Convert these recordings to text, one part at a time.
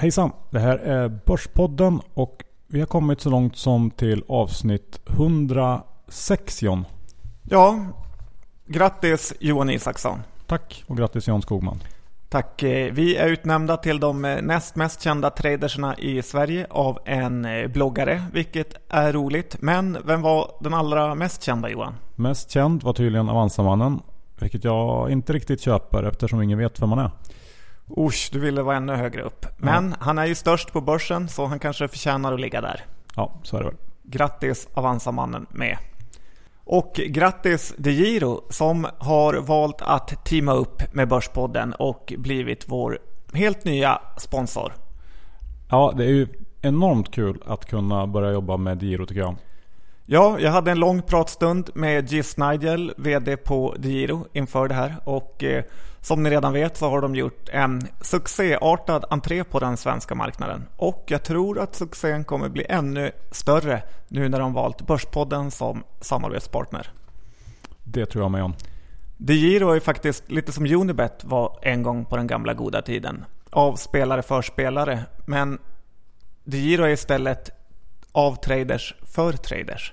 Hejsan! Det här är Börspodden och vi har kommit så långt som till avsnitt 106 John. Ja, grattis Johan Isaksson. Tack och grattis John Skogman. Tack. Eh, vi är utnämnda till de eh, näst mest kända tradersna i Sverige av en eh, bloggare, vilket är roligt. Men vem var den allra mest kända Johan? Mest känd var tydligen Avanzamannen, vilket jag inte riktigt köper eftersom ingen vet vem han är. Usch, du ville vara ännu högre upp. Men ja. han är ju störst på börsen så han kanske förtjänar att ligga där. Ja, så är det väl. Grattis Avanza-mannen med. Och grattis DeGiro som har valt att teama upp med Börspodden och blivit vår helt nya sponsor. Ja, det är ju enormt kul att kunna börja jobba med DeGiro tycker jag. Ja, jag hade en lång pratstund med Gis Nigel, VD på DeGiro inför det här och eh, som ni redan vet så har de gjort en succéartad entré på den svenska marknaden. Och jag tror att succén kommer bli ännu större nu när de valt Börspodden som samarbetspartner. Det tror jag med om. DeGiro är faktiskt lite som Unibet var en gång på den gamla goda tiden. Av spelare för spelare. Men DeGiro är istället av traders för traders.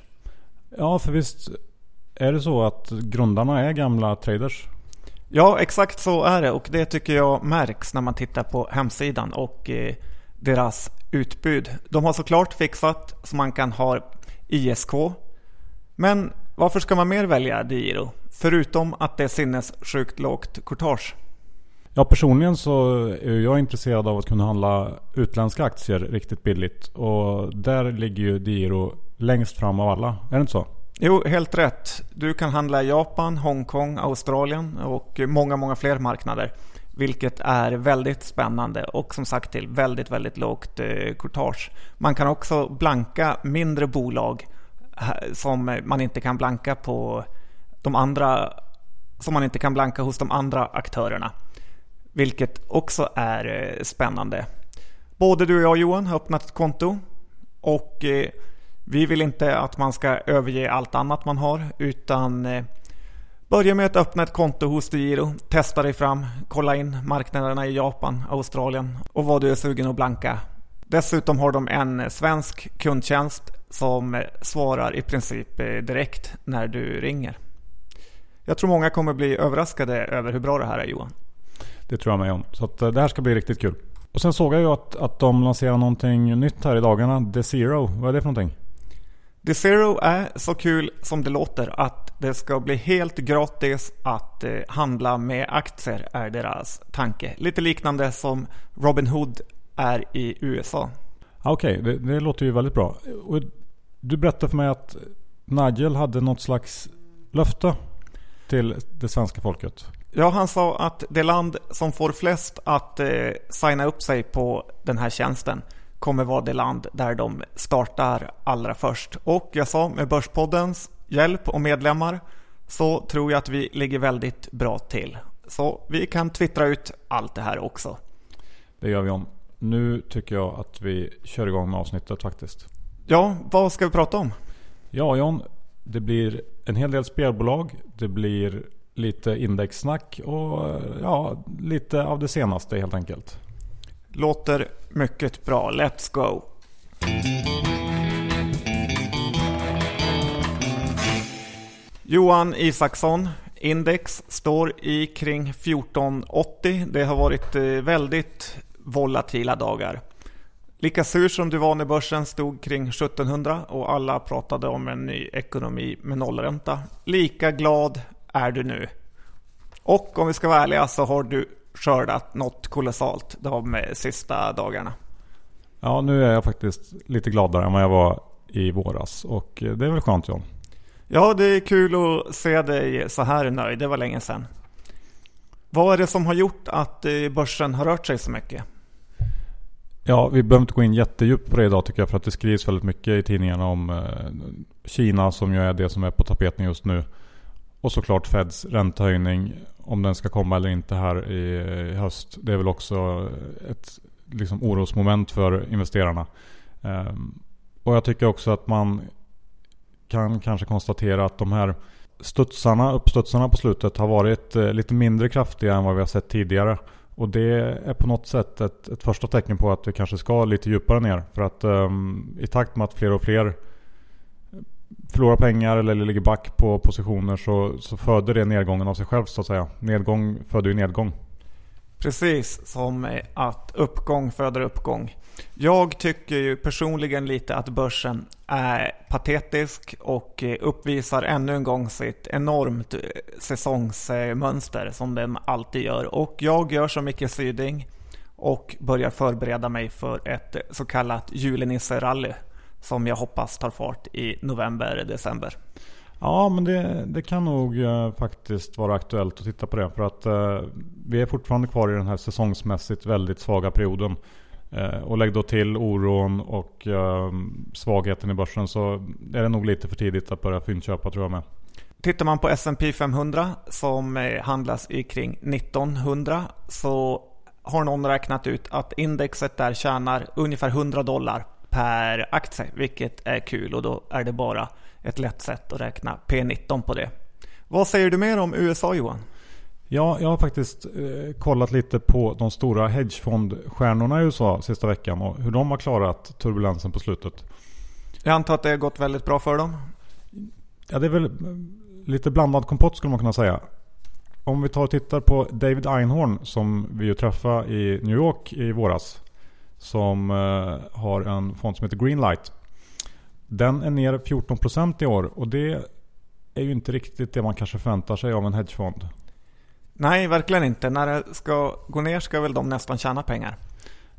Ja, för visst är det så att grundarna är gamla traders? Ja, exakt så är det och det tycker jag märks när man tittar på hemsidan och eh, deras utbud. De har såklart fixat så man kan ha ISK. Men varför ska man mer välja Diro? Förutom att det är sinnessjukt lågt courtage. Ja, personligen så är jag intresserad av att kunna handla utländska aktier riktigt billigt. Och där ligger ju Diro längst fram av alla. Är det inte så? Jo, helt rätt. Du kan handla i Japan, Hongkong, Australien och många, många fler marknader. Vilket är väldigt spännande och som sagt till väldigt, väldigt lågt eh, courtage. Man kan också blanka mindre bolag eh, som man inte kan blanka på de andra som man inte kan blanka hos de andra aktörerna. Vilket också är eh, spännande. Både du och jag Johan har öppnat ett konto och eh, vi vill inte att man ska överge allt annat man har utan eh, börja med att öppna ett konto hos DeGiro, testa dig fram, kolla in marknaderna i Japan, Australien och vad du är sugen att blanka. Dessutom har de en svensk kundtjänst som svarar i princip direkt när du ringer. Jag tror många kommer bli överraskade över hur bra det här är Johan. Det tror jag med om. Så att eh, det här ska bli riktigt kul. Och sen såg jag ju att, att de lanserar någonting nytt här i dagarna. The Zero. Vad är det för någonting? The Zero är så kul som det låter att det ska bli helt gratis att eh, handla med aktier är deras tanke. Lite liknande som Robinhood är i USA. Okej, okay, det, det, låter ju väldigt bra. Och du berättade för mig att Nigel hade något slags löfte till det svenska folket. Ja, han sa att det land som får flest att eh, signa upp sig på den här tjänsten kommer vara det land där de startar allra först. Och jag sa med Börspoddens hjälp och medlemmar så tror jag att vi ligger väldigt bra till. Så vi kan twittra ut allt det här också. Det gör vi om. Nu tycker jag att vi kör igång med avsnittet faktiskt. Ja, vad ska vi prata om? Ja John, det blir en hel del spelbolag. Det blir lite indexsnack och ja, lite av det senaste helt enkelt. Låter mycket bra. Let's go! Johan Isaksson, index står i kring 1480. Det har varit eh, väldigt volatila dagar. Lika sur som du var när börsen stod kring 1700 och alla pratade om en ny ekonomi med nollränta. Lika glad är du nu. Och om vi ska vara ärliga så har du skördat något kolossalt de sista dagarna. Ja, nu är jag faktiskt lite gladare än vad jag var i våras och det är väl skönt John? Ja, det är kul att se dig så här nöjd. Det var länge sedan. Vad är det som har gjort att eh, börsen har rört sig så mycket? Ja, vi behöver inte gå in jättedjupt på det idag tycker jag för att det skrivs väldigt mycket i tidningarna om eh, Kina som ju är det som är på tapeten just nu. Och såklart Feds räntehöjning om den ska komma eller inte här i höst. Det är väl också ett liksom, orosmoment för investerarna. Ehm, och jag tycker också att man kan kanske konstatera att de här studsarna, uppstudsarna på slutet har varit eh, lite mindre kraftiga än vad vi har sett tidigare. Och det är på något sätt ett, ett första tecken på att vi kanske ska lite djupare ner. För att um, i takt med att fler och fler förlorar pengar eller ligger back på positioner så, så föder det nedgången av sig själv så att säga. Nedgång föder ju nedgång. Precis som att uppgång föder uppgång. Jag tycker ju personligen lite att börsen är patetisk och uppvisar ännu en gång sitt enormt eh, säsongsmönster som den alltid gör. Och jag gör som Micke Syding och börjar förbereda mig för ett så kallat julenisserally som jag hoppas tar fart i november-december. Ja, men det, det kan nog uh, faktiskt vara aktuellt att titta på det. För att uh, vi är fortfarande kvar i den här säsongsmässigt väldigt svaga perioden. Uh, och lägg då till oron och svagheten i börsen så är det nog lite för tidigt att börja fyndköpa tror jag med. Tittar man på S&P 500 som handlas i kring 1900 så har någon räknat ut att indexet där tjänar ungefär 100 dollar per aktie, vilket är kul och då är det bara ett lätt sätt att räkna P19 på det. Vad säger du mer om USA Johan? Ja, jag har faktiskt eh, kollat lite på de stora hedgefondstjärnorna i USA sista veckan och hur de har klarat turbulensen på slutet. Jag antar att det har gått väldigt bra för dem? Ja, det är väl lite blandad kompott skulle man kunna säga. Om vi tar och tittar på David Einhorn som vi ju träffade i New York i våras. Som eh, har en fond som heter Greenlight. Den är ner 14% i år och det är ju inte riktigt det man kanske förväntar sig av en hedgefond. Nej, verkligen inte. När det ska gå ner ska väl de nästan tjäna pengar.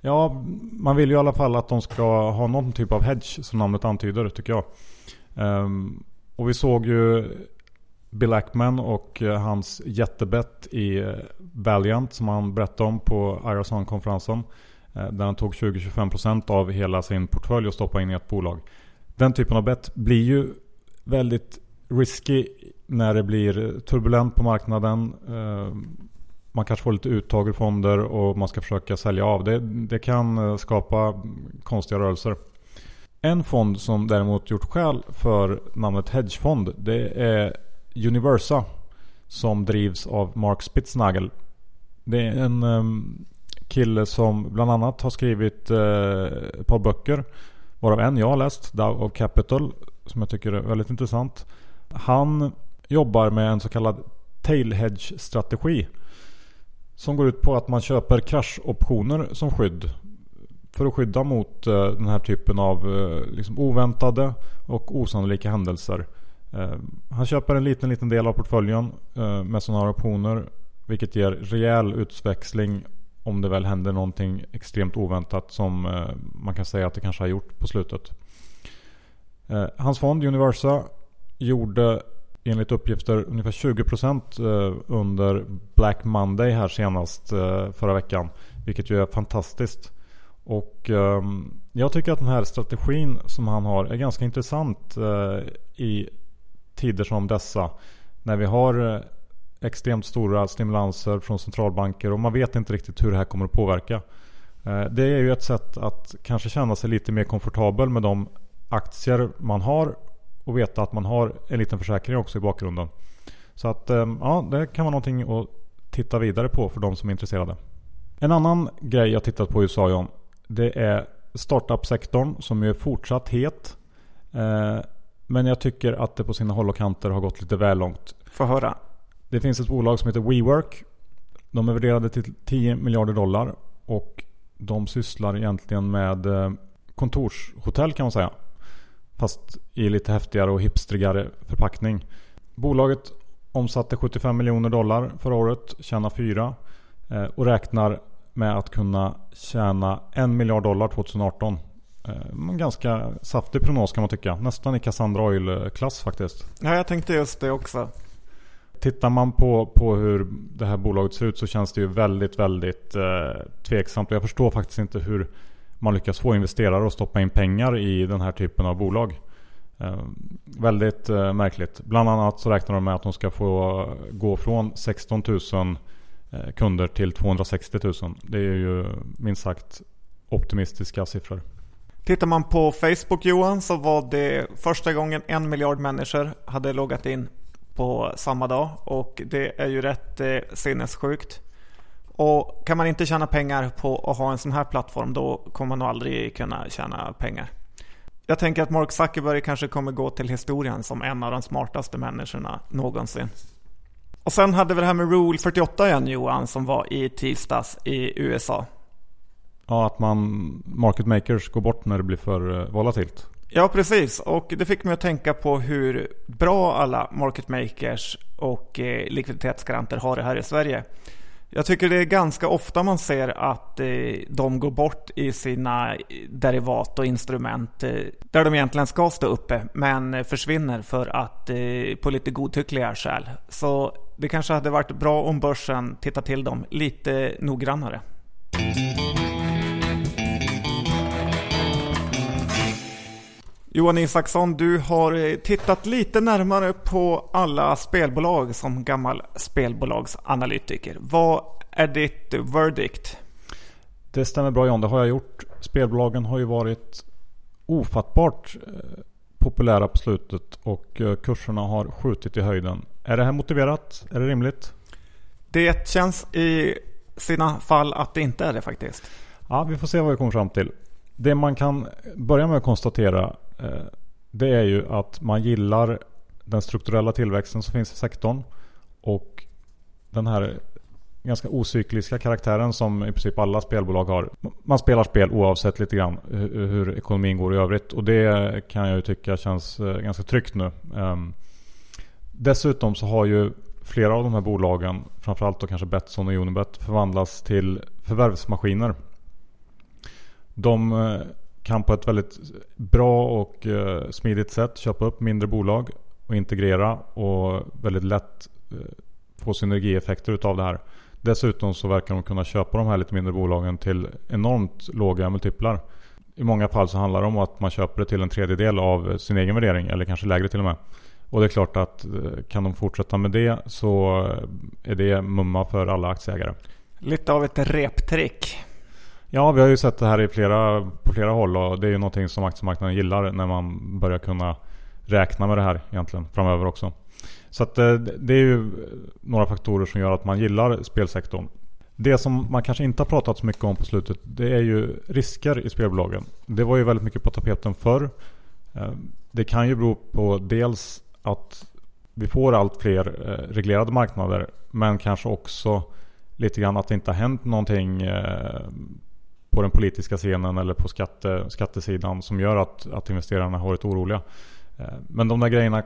Ja, man vill ju i alla fall att de ska ha någon typ av hedge som namnet antyder tycker jag. Um, och vi såg ju Bill Ackman och eh, hans jättebett i eh, Valiant som han berättade om på Irason-konferensen. Eh, där han tog 20-25% av hela sin portfölj och stoppade in i ett bolag. Den typen av bett blir ju väldigt risky när det blir turbulent på marknaden. Eh, man kanske får lite uttag ur fonder och man ska försöka sälja av. Det, det kan eh, skapa konstiga rörelser. En fond som däremot gjort skäl för namnet hedgefond det är Universa. Som drivs av Mark Spitznagel. Det är en ehm, kille som bland annat har skrivit eh, ett par böcker. Varav en jag har läst, Dow of Capital. Som jag tycker är väldigt intressant. Han jobbar med en så kallad tail hedge strategi. Som går ut på att man köper kraschoptioner som skydd. För att skydda mot eh, den här typen av eh, liksom oväntade och osannolika händelser. Han köper en liten, liten del av portföljen med sådana här optioner. Vilket ger rejäl utväxling om det väl händer någonting extremt oväntat som eh, man kan säga att det kanske har gjort på slutet. Eh, Hans fond Universa gjorde enligt uppgifter ungefär 20% eh, under Black Monday här senast förra veckan. Vilket ju är fantastiskt. Och jag tycker att den här strategin som han har är ganska intressant i tider som dessa. När vi har extremt stora stimulanser från centralbanker och man vet inte riktigt hur det här kommer att påverka. Eh, det är ju ett sätt att kanske känna sig lite mer komfortabel med de aktier man har och veta att man har en liten försäkring också i bakgrunden. Så att eh, ja, det kan vara någonting att titta vidare på för de som är intresserade. En annan grej jag tittat på i USA John, det är startup-sektorn som är fortsatt het. Eh, men jag tycker att det på sina håll och kanter har gått lite väl långt. Få höra. Det finns ett bolag som heter WeWork. De är värderade till 10 miljarder dollar. Och de sysslar egentligen med eh, kontorshotell kan man säga. Fast i lite häftigare och hipstrigare förpackning. Bolaget omsatte 75 miljoner dollar förra året, tjänar 4 eh, och räknar med att kunna tjäna 1 miljard dollar 2018. Eh, en ganska saftig prognos kan man tycka. Nästan i Cassandra Oil-klass faktiskt. Ja, jag tänkte just det också. Tittar man på, på hur det här bolaget ser ut så känns det ju väldigt, väldigt eh, tveksamt. Och jag förstår faktiskt inte hur man lyckas få investerare att stoppa in pengar i den här typen av bolag. Eh, väldigt eh, märkligt. Bland annat så räknar de med att de ska få gå från 16 000 eh, kunder till 260 000. Det är ju minst sagt optimistiska siffror. Tittar man på Facebook Johan så var det första gången en miljard människor hade loggat in på samma dag och det är ju rätt eh, sinnessjukt. Och kan man inte tjäna pengar på att ha en sån här plattform då kommer man nog aldrig kunna tjäna pengar. Jag tänker att Mark Zuckerberg kanske kommer gå till historien som en av de smartaste människorna någonsin. Och sen hade vi det här med Rule 48 igen Johan som var i tisdags i USA. Ja, att man market makers går bort när det blir för eh, volatilt. Ja, precis. Och det fick mig att tänka på hur bra alla market makers och eh, likviditetsgaranter har det här i Sverige. Jag tycker det är ganska ofta man ser att eh, de går bort i sina eh, derivat och instrument eh, där de egentligen ska stå uppe men försvinner för att eh, på lite godtyckliga skäl. Så det kanske hade varit bra om börsen tittar till dem lite noggrannare. Johan Isaksson, du har tittat lite närmare på alla spelbolag som gammal spelbolagsanalytiker. Vad är ditt verdict? Det stämmer bra John, det har jag gjort. Spelbolagen har ju varit ofattbart eh, populära på slutet och eh, kurserna har skjutit i höjden. Är det här motiverat? Är det rimligt? Det känns i sina fall att det inte är det faktiskt. Ja, vi får se vad vi kommer fram till. Det man kan börja med att konstatera Eh, Eh, det är ju att man gillar den strukturella tillväxten som finns i sektorn och den här ganska ocykliska karaktären som i princip alla spelbolag har. Man spelar spel oavsett lite grann hur ekonomin går i övrigt och det kan jag ju tycka känns eh, ganska tryggt nu. Ehm, dessutom så har ju flera av de här bolagen, framförallt då kanske Betsson och Unibet, förvandlas till förvärvsmaskiner. De eh, kan på ett väldigt bra och eh, smidigt sätt köpa upp mindre bolag och integrera och väldigt lätt eh, få synergieffekter utav det här. Dessutom så verkar de kunna köpa de här lite mindre bolagen till enormt låga multiplar. I många fall så handlar det om att man köper det till en tredjedel av sin egen värdering eller kanske lägre till och med. Och det är klart att eh, kan de fortsätta med det så är det mumma för alla aktieägare. Lite av ett reptrick. Ja, vi har ju sett det här i flera, på flera håll och det är ju någonting som aktiemarknaden gillar när man börjar kunna räkna med det här egentligen framöver också. Så att eh, det är ju några faktorer som gör att man gillar spelsektorn. Det som man kanske inte har pratat så mycket om på slutet det är ju risker i spelbolagen. Det var ju väldigt mycket på tapeten förr. Eh, det kan ju bero på dels att vi får allt fler eh, reglerade marknader men kanske också lite grann att det inte har hänt någonting på den politiska scenen eller på skatte, skattesidan som gör att, att investerarna har varit oroliga. Eh, men de där grejerna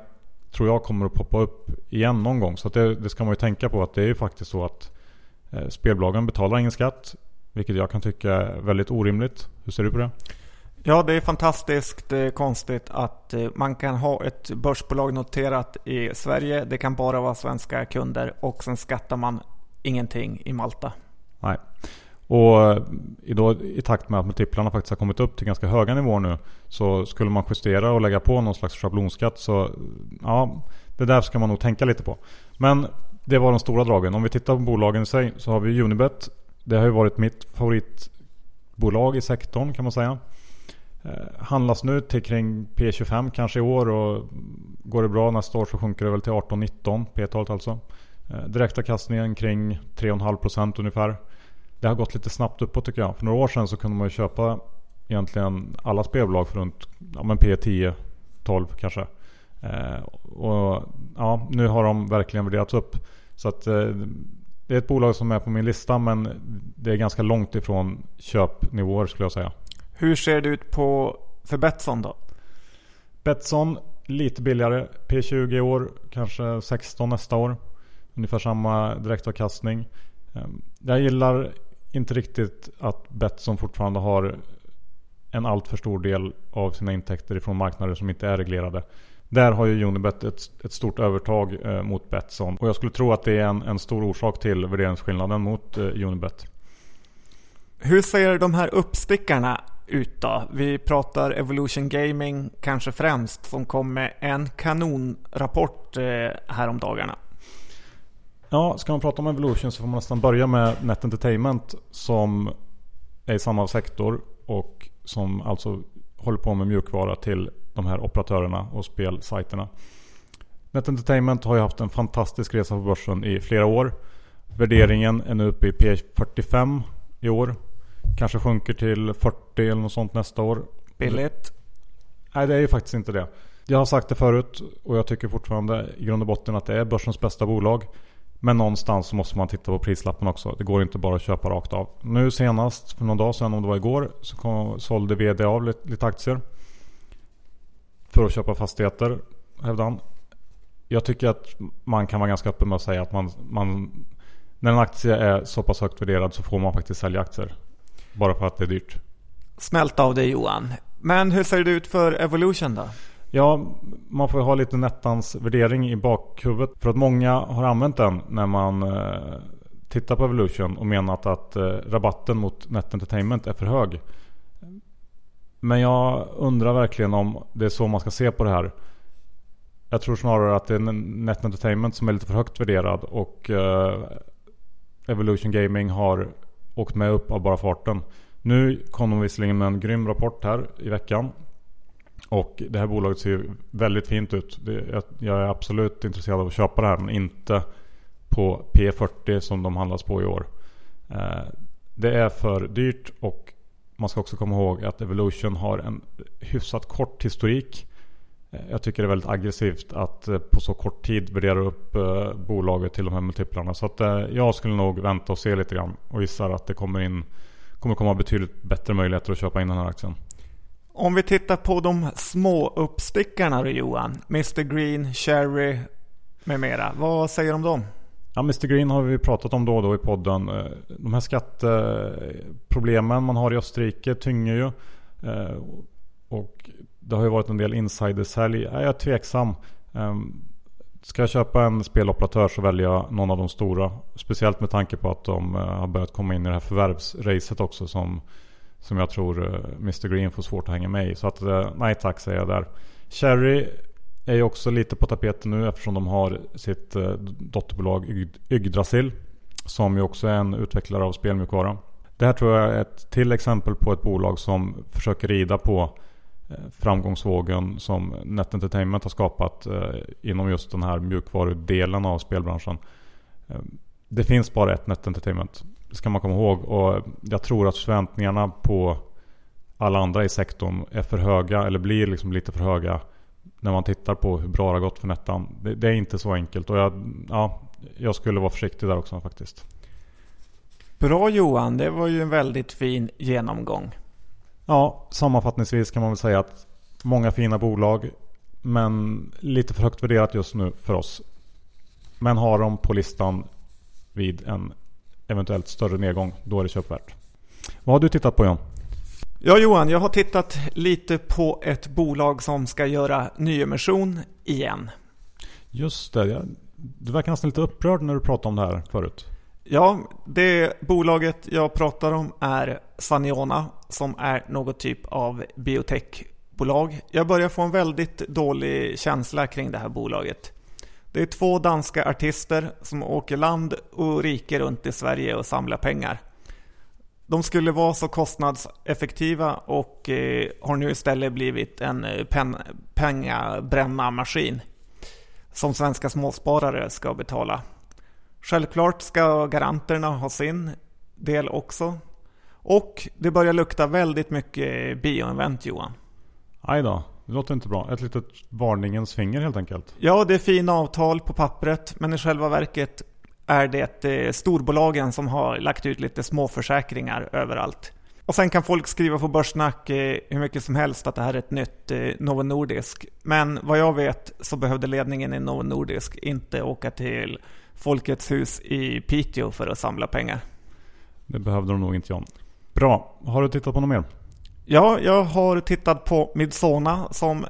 tror jag kommer att poppa upp igen någon gång. Så det, det, ska man ju tänka på att det är ju faktiskt så att eh, spelbolagen betalar ingen skatt. Vilket jag kan tycka är väldigt orimligt. Hur ser du på det? Ja, det är fantastiskt konstigt att eh, man kan ha ett börsbolag noterat i Sverige. Det kan bara vara svenska kunder och sen skattar man ingenting i Malta. Nej. Och i, då, i takt med att multiplarna faktiskt har kommit upp till ganska höga nivåer nu så skulle man justera och lägga på någon slags schablonskatt så ja, det där ska man nog tänka lite på. Men det var de stora dragen. Om vi tittar på bolagen i sig så har vi Unibet. Det har ju varit mitt favoritbolag i sektorn kan man säga. Eh, handlas nu till kring P25 kanske i år och går det bra nästa år så sjunker det väl till 18-19 P-talet alltså. Eh, direktavkastningen kring 3,5% ungefär det har gått lite snabbt uppåt tycker jag. För några år sedan så kunde man ju köpa egentligen alla spelbolag för runt ja, men P10, 12 kanske. Eh, och ja, nu har de verkligen värderats upp. Så att eh, det är ett bolag som är på min lista men det är ganska långt ifrån köpnivåer skulle jag säga. Hur ser det ut på för Betsson då? Betsson lite billigare. P20 i år, kanske 16 nästa år. Ungefär samma direktavkastning. Eh, jag gillar inte riktigt att Betsson fortfarande har en alltför stor del av sina intäkter ifrån marknader som inte är reglerade. Där har ju Unibet ett, ett stort övertag eh, mot Betsson. Och jag skulle tro att det är en, en stor orsak till värderingsskillnaden mot eh, Unibet. Hur ser de här uppstickarna ut då? Vi pratar Evolution Gaming kanske främst som kom med en kanonrapport eh, häromdagarna. Ja, ska man prata om Evolution så får man nästan börja med Net Entertainment som är i samma sektor och som alltså håller på med mjukvara till de här operatörerna och spelsajterna. Net Entertainment har ju haft en fantastisk resa på börsen i flera år. Värderingen är nu uppe i P45 i år. Kanske sjunker till 40 eller något sånt nästa år. Billigt. Nej det är ju faktiskt inte det. Jag har sagt det förut och jag tycker fortfarande i grund och botten att det är börsens bästa bolag. Men någonstans så måste man titta på prislappen också. Det går inte bara att köpa rakt av. Nu senast, för någon dag sedan, om det var igår, så kom, sålde VD av lite, lite aktier. För att köpa fastigheter, hävdade han. Jag tycker att man kan vara ganska öppen med att säga att man, man när en aktie är så pass högt värderad så får man faktiskt sälja aktier. Bara för att det är dyrt. Smält av dig Johan. Men hur ser det ut för Evolution då? Ja, man får ju ha lite Nettans värdering i bakhuvudet. För att många har använt den när man eh, tittar på Evolution och menat att eh, rabatten mot Net Entertainment är för hög. Men jag undrar verkligen om det är så man ska se på det här. Jag tror snarare att det är Net Entertainment som är lite för högt värderad och eh, Evolution Gaming har åkt med upp av bara farten. Nu kom de visserligen med en grym rapport här i veckan. Och det här bolaget ser väldigt fint ut. jag, är absolut intresserad av att köpa det här men inte på P40 som de handlas på i år. Eh, det är för dyrt och man ska också komma ihåg att Evolution har en hyfsat kort historik. Eh, jag tycker det är väldigt aggressivt att eh, på så kort tid värdera upp bolaget till de här multiplarna. Så att jag skulle nog vänta och se lite grann och gissar att det kommer in kommer komma betydligt bättre möjligheter att köpa in den här aktien. Om vi tittar på de små uppstickarna då Johan, Mr Green, Cherry med mera. Vad säger du om dem? Ja, Mr Green har vi pratat om då och då i podden. Eh, de här skatteproblemen man har i Österrike tynger ju. Eh, och det har ju varit en del insidersälj. Jag är tveksam. Ehm, ska jag köpa en speloperatör så väljer jag någon av de stora. Speciellt med tanke på att de eh, har börjat komma in i det här förvärvsracet också som som jag tror eh, Mr Green får svårt att hänga med i. Så att eh, nej tack säger jag där. Cherry är ju också lite på tapeten nu eftersom de har sitt eh, dotterbolag Yggdrasil. Som ju också är en utvecklare av spelmjukvara. Det här tror jag är ett till exempel på ett bolag som försöker rida på framgångsvågen som Net Entertainment har skapat inom just den här mjukvarudelen av spelbranschen. Det finns bara ett Net Entertainment. Ska man komma ihåg. Och jag tror att förväntningarna på alla andra i sektorn är för höga. Eller blir liksom lite för höga. När man tittar på hur bra det har gått för Nettan. Det, det är inte så enkelt. Och jag, ja, jag skulle vara försiktig där också faktiskt. Bra Johan, det var ju en väldigt fin genomgång. Ja, sammanfattningsvis kan man väl säga att många fina bolag. Men lite för högt värderat just nu för oss. Men har de på listan vid en eventuellt större nedgång, då är det köpvärt. Vad har du tittat på John? Ja Johan, jag har tittat lite på ett bolag som ska göra nyemission igen. Just det, du verkar nästan lite upprörd när du pratade om det här förut. Ja, det bolaget jag pratar om är Saniona som är något typ av biotechbolag. Jag börjar få en väldigt dålig känsla kring det här bolaget. Det är två danska artister som åker land och rike runt i Sverige och samlar pengar. De skulle vara så kostnadseffektiva och eh, har nu istället blivit en eh, pen, pengabränna-maskin som svenska småsparare ska betala. Självklart ska garanterna ha sin del också. Och det börjar lukta väldigt mycket bioinvent Johan. Aj då. Det låter inte bra. Ett litet varningens finger helt enkelt. Ja, det är fina avtal på pappret, men i själva verket är det eh, storbolagen som har lagt ut lite småförsäkringar överallt. Och sen kan folk skriva på Börssnack eh, hur mycket som helst att det här är ett nytt eh, Novo Nordisk. Men vad jag vet så behövde ledningen i Novo Nordisk inte åka till Folkets hus i Piteå för att samla pengar. Det behövde de nog inte John. Bra. Har du tittat på något mer? Ja, jag har tittat på Midsona som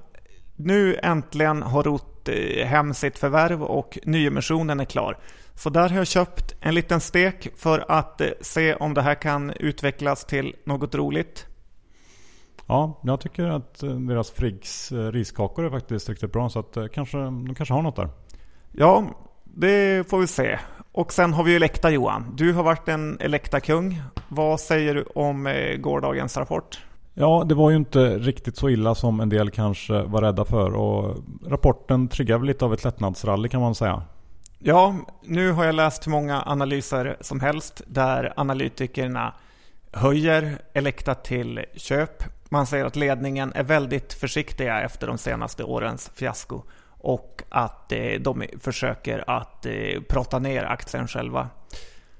nu äntligen har rott eh, hem sitt förvärv och nyemissionen är klar. Så där har jag köpt en liten stek för att eh, se om det här kan utvecklas till något roligt. Ja, jag tycker att eh, deras Friggs riskakor är faktiskt riktigt bra så att kanske, de kanske har något där. Ja, det får vi se. Och sen har vi Elekta Johan. Du har varit en Elekta-kung. Vad säger du om gårdagens rapport? Ja, det var ju inte riktigt så illa som en del kanske var rädda för. Och rapporten triggar väl lite av ett lättnadsrally kan man säga. Ja, nu har jag läst hur många analyser som helst där analytikerna höjer Elekta till köp. Man säger att ledningen är väldigt försiktiga efter de senaste årens fiasko och att eh, de försöker att eh, prata ner aktien själva.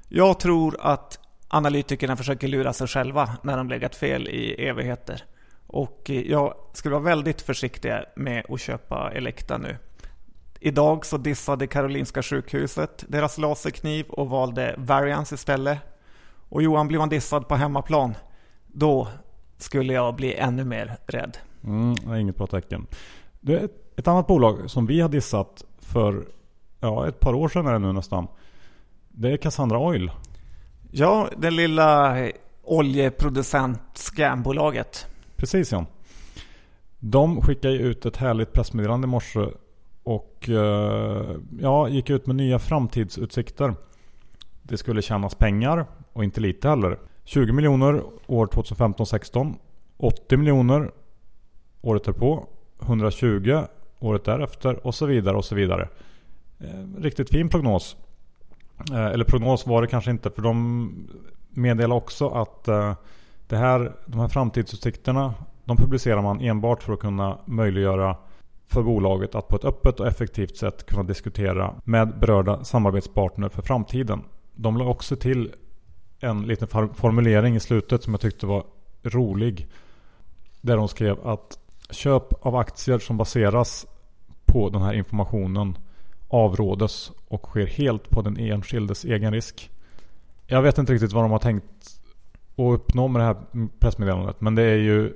Jag tror att analytikerna försöker lura sig själva när de legat fel i evigheter. Och eh, jag skulle vara väldigt försiktig med att köpa Elekta nu. Idag så dissade Karolinska sjukhuset deras laserkniv och valde Variance istället. Och Johan, blir man dissad på hemmaplan, då skulle jag bli ännu mer rädd. Mm, det är inget bra tecken. Det är ett annat bolag som vi har dissat för ja, ett par år sedan är det nu nästan. Det är Cassandra Oil. Ja, det lilla eh, oljeproducent scambolaget. Precis ja. De skickade ut ett härligt pressmeddelande i morse och eh, ja, gick ut med nya framtidsutsikter. Det skulle tjänas pengar och inte lite heller. 20 miljoner år 2015-16. 80 miljoner året därpå. 120 året därefter och så vidare och så vidare. Eh, riktigt fin prognos. Eh, eller prognos var det kanske inte för de meddelar också att eh, det här, de här framtidsutsikterna de publicerar man enbart för att kunna möjliggöra för bolaget att på ett öppet och effektivt sätt kunna diskutera med berörda samarbetspartner för framtiden. De la också till en liten formulering i slutet som jag tyckte var rolig. Där de skrev att köp av aktier som baseras på den här informationen avrådes och sker helt på den enskildes egen risk. Jag vet inte riktigt vad de har tänkt att uppnå med det här pressmeddelandet. Men det är ju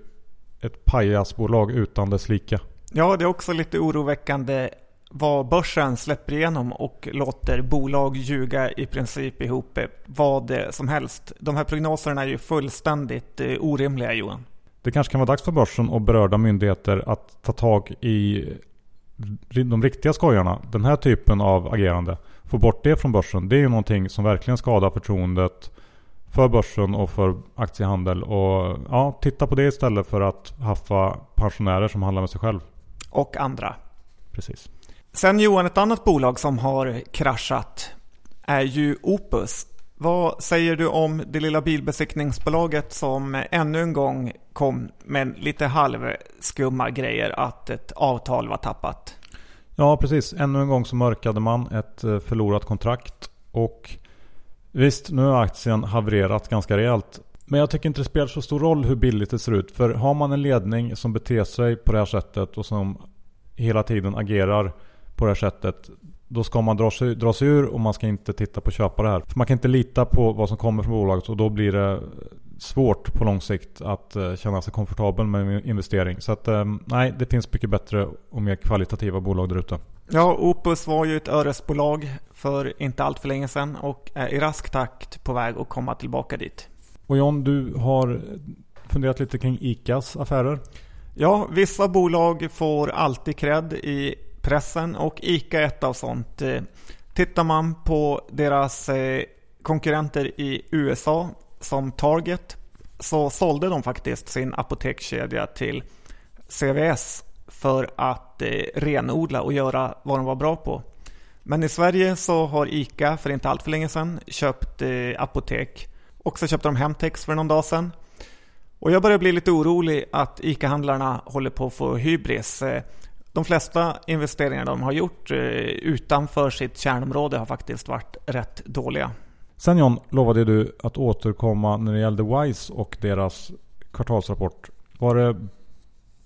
ett pajasbolag utan dess lika. Ja, det är också lite oroväckande vad börsen släpper igenom och låter bolag ljuga i princip ihop vad som helst. De här prognoserna är ju fullständigt eh, orimliga Johan. Det kanske kan vara dags för börsen och berörda myndigheter att ta tag i de riktiga skojarna. Den här typen av agerande. Få bort det från börsen. Det är ju någonting som verkligen skadar förtroendet för börsen och för aktiehandel. Och ja, titta på det istället för att haffa pensionärer som handlar med sig själv och andra. Precis. Sen Johan, ett annat bolag som har kraschat är ju Opus. Vad säger du om det lilla bilbesiktningsbolaget som ännu en gång kom med lite halvskumma grejer att ett avtal var tappat? Ja, precis. Ännu en gång så mörkade man ett eh, förlorat kontrakt. Och visst, nu har aktien havererat ganska rejält. Men jag tycker inte det spelar så stor roll hur billigt det ser ut. För har man en ledning som beter sig på det här sättet och som hela tiden agerar på det här sättet. Då ska man dra sig, dra sig ur och man ska inte titta på köpa det här. För man kan inte lita på vad som kommer från bolaget och då blir det svårt på lång sikt att uh, känna sig komfortabel med investering. Så att um, nej, det finns mycket bättre och mer kvalitativa bolag där ute. Ja, Opus var ju ett öresbolag för inte allt för länge sedan och är i rask takt på väg att komma tillbaka dit. Och John, du har funderat lite kring ICAs affärer? Ja, vissa bolag får alltid cred i pressen och ICA är ett av sånt. Eh, tittar man på deras eh, konkurrenter i USA som Target så sålde de faktiskt sin apotekskedja till CVS för att eh, renodla och göra vad de var bra på. Men i Sverige så har ICA för inte allt för länge sedan köpt apotek och så köpte de Hemtex för någon dag sedan. Och jag börjar bli lite orolig att ICA-handlarna håller på att få hybris. De flesta investeringar de har gjort eh, utanför sitt kärnområde har faktiskt varit rätt dåliga. Sen John lovade du att återkomma när det gällde Wise och deras kvartalsrapport. Var det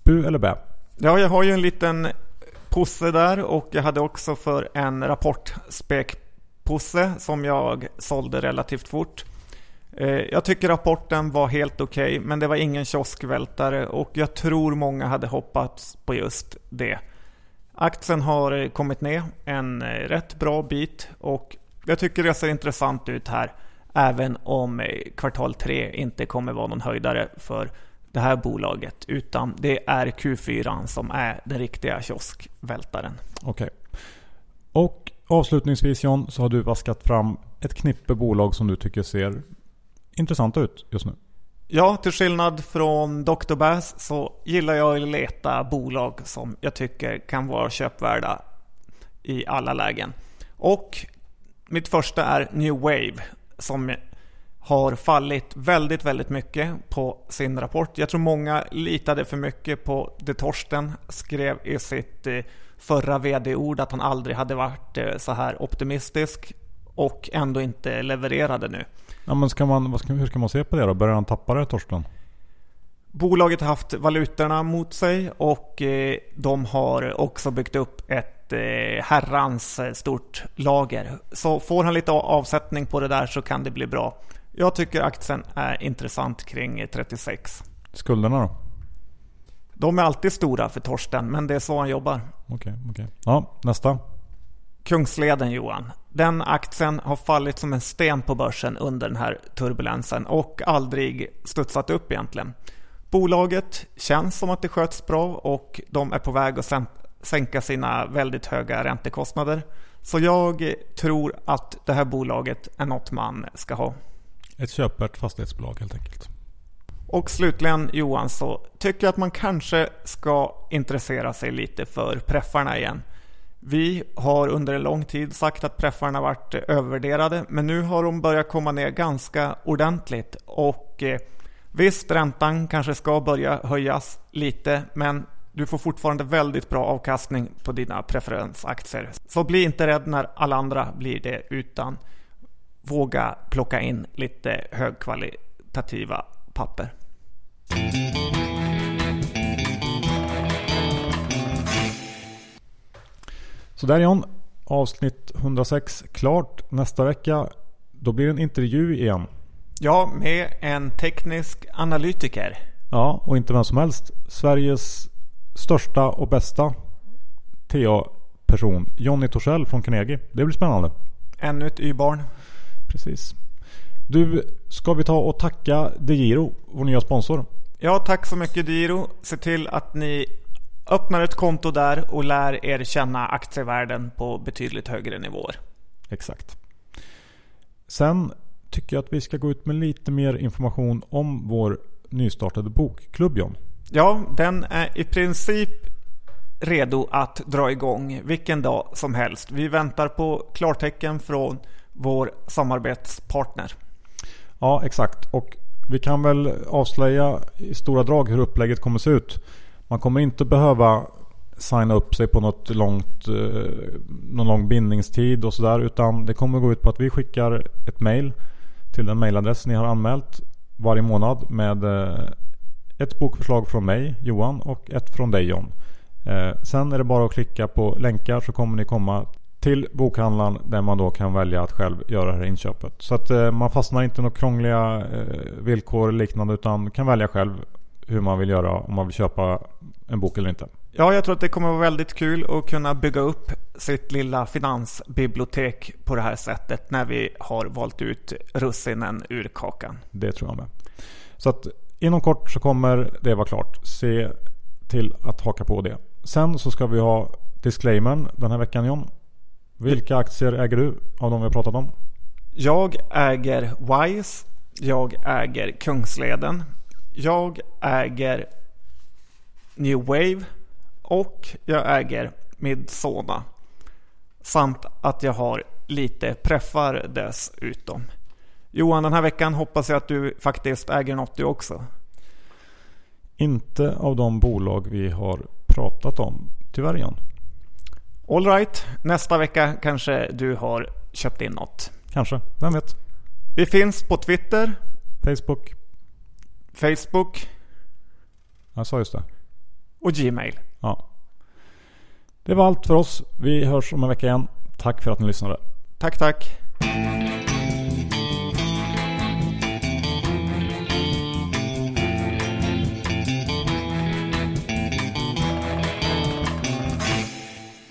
bu eller bä? Ja, jag har ju en liten posse där och jag hade också för en rapportspekposse som jag sålde relativt fort. Eh, jag tycker rapporten var helt okej, okay, men det var ingen kioskvältare och jag tror många hade hoppats på just det. Aktien har eh, kommit ner en eh, rätt bra bit och jag tycker det ser intressant ut här. Även om kvartal 3 inte kommer vara någon höjdare för det här bolaget. Utan det är Q4 som är den riktiga kioskvältaren. Okej. Okay. Och avslutningsvis John så har du vaskat fram ett knippe bolag som du tycker ser intressanta ut just nu. Ja, till skillnad från Dr. Bass så gillar jag att leta bolag som jag tycker kan vara köpvärda i alla lägen. Och mitt första är New Wave som har fallit väldigt, väldigt mycket på sin rapport. Jag tror många litade för mycket på det Torsten skrev i sitt eh, förra vd-ord att han aldrig hade varit eh, så här optimistisk och ändå inte levererade nu. Ja, men ska man, ska, hur ska man se på det då? Börjar han tappa det Torsten? Bolaget har haft valutorna mot sig och eh, de har också byggt upp ett herrans stort lager. Så får han lite avsättning på det där så kan det bli bra. Jag tycker aktien är intressant kring 36. Skulderna då? De är alltid stora för Torsten, men det är så han jobbar. Okej, okay, okej. Okay. Ja, nästa. Kungsleden Johan. Den aktien har fallit som en sten på börsen under den här turbulensen och aldrig studsat upp egentligen. Bolaget känns som att det sköts bra och de är på väg att sänka sina väldigt höga räntekostnader. Så jag tror att det här bolaget är något man ska ha. Ett köpvärt fastighetsbolag helt enkelt. Och slutligen Johan, så tycker jag att man kanske ska intressera sig lite för preffarna igen. Vi har under en lång tid sagt att preffarna varit eh, övervärderade, men nu har de börjat komma ner ganska ordentligt. Och eh, visst, räntan kanske ska börja höjas lite, men du får fortfarande väldigt bra avkastning på dina preferensaktier. Så bli inte rädd när alla andra blir det, utan våga plocka in lite högkvalitativa papper. Så där John, avsnitt 106 klart. Nästa vecka då blir det en intervju igen. Ja, med en teknisk analytiker. Ja, och inte vem som helst. Sveriges största och bästa TA-person, Jonny Torssell från Carnegie. Det blir spännande. Ännu ett Y-barn. Precis. Du, ska vi ta och tacka DeGiro, vår nya sponsor? Ja, tack så mycket DeGiro. Se till att ni öppnar ett konto där och lär er känna aktievärden på betydligt högre nivåer. Exakt. Sen tycker jag att vi ska gå ut med lite mer information om vår nystartade bokklubb John. Ja, den är i princip redo att dra igång vilken dag som helst. Vi väntar på klartecken från vår samarbetspartner. Ja, exakt. Och vi kan väl avslöja i stora drag hur upplägget kommer se ut. Man kommer inte behöva signa upp sig på något långt, eh, någon lång bindningstid och sådär. Utan det kommer gå ut på att vi skickar ett mail till den mailadress ni har anmält varje månad med eh, ett bokförslag från mig, Johan, och ett från dig, John. Eh, sen är det bara att klicka på länkar så kommer ni komma till bokhandlaren där man då kan välja att själv göra det här inköpet. Så att man fastnar inte i några krångliga villkor eller liknande utan kan välja själv hur man vill göra om man vill köpa en bok eller inte. Ja, jag tror att det kommer vara väldigt kul att kunna bygga upp sitt lilla finansbibliotek på det här sättet när vi har valt ut russinen ur kakan. Det tror jag med. Så att inom kort så kommer det vara klart. Se till att haka på det. Sen så ska vi ha disclaimern den här veckan John. Vilka aktier äger du av de vi har pratat om? Jag äger Wise. Jag äger Kungsleden. Jag äger New Wave. Och jag äger Midsona. Samt att jag har lite preffar dessutom. Johan, den här veckan hoppas jag att du faktiskt äger något du också. Inte av de bolag vi har pratat om, tyvärr Jan. Alright, nästa vecka kanske du har köpt in något. Kanske, vem vet? Vi finns på Twitter. Facebook. Facebook. Jag sa just det. Och Gmail. Ja. Det var allt för oss. Vi hörs om en vecka igen. Tack för att ni lyssnade. Tack, tack.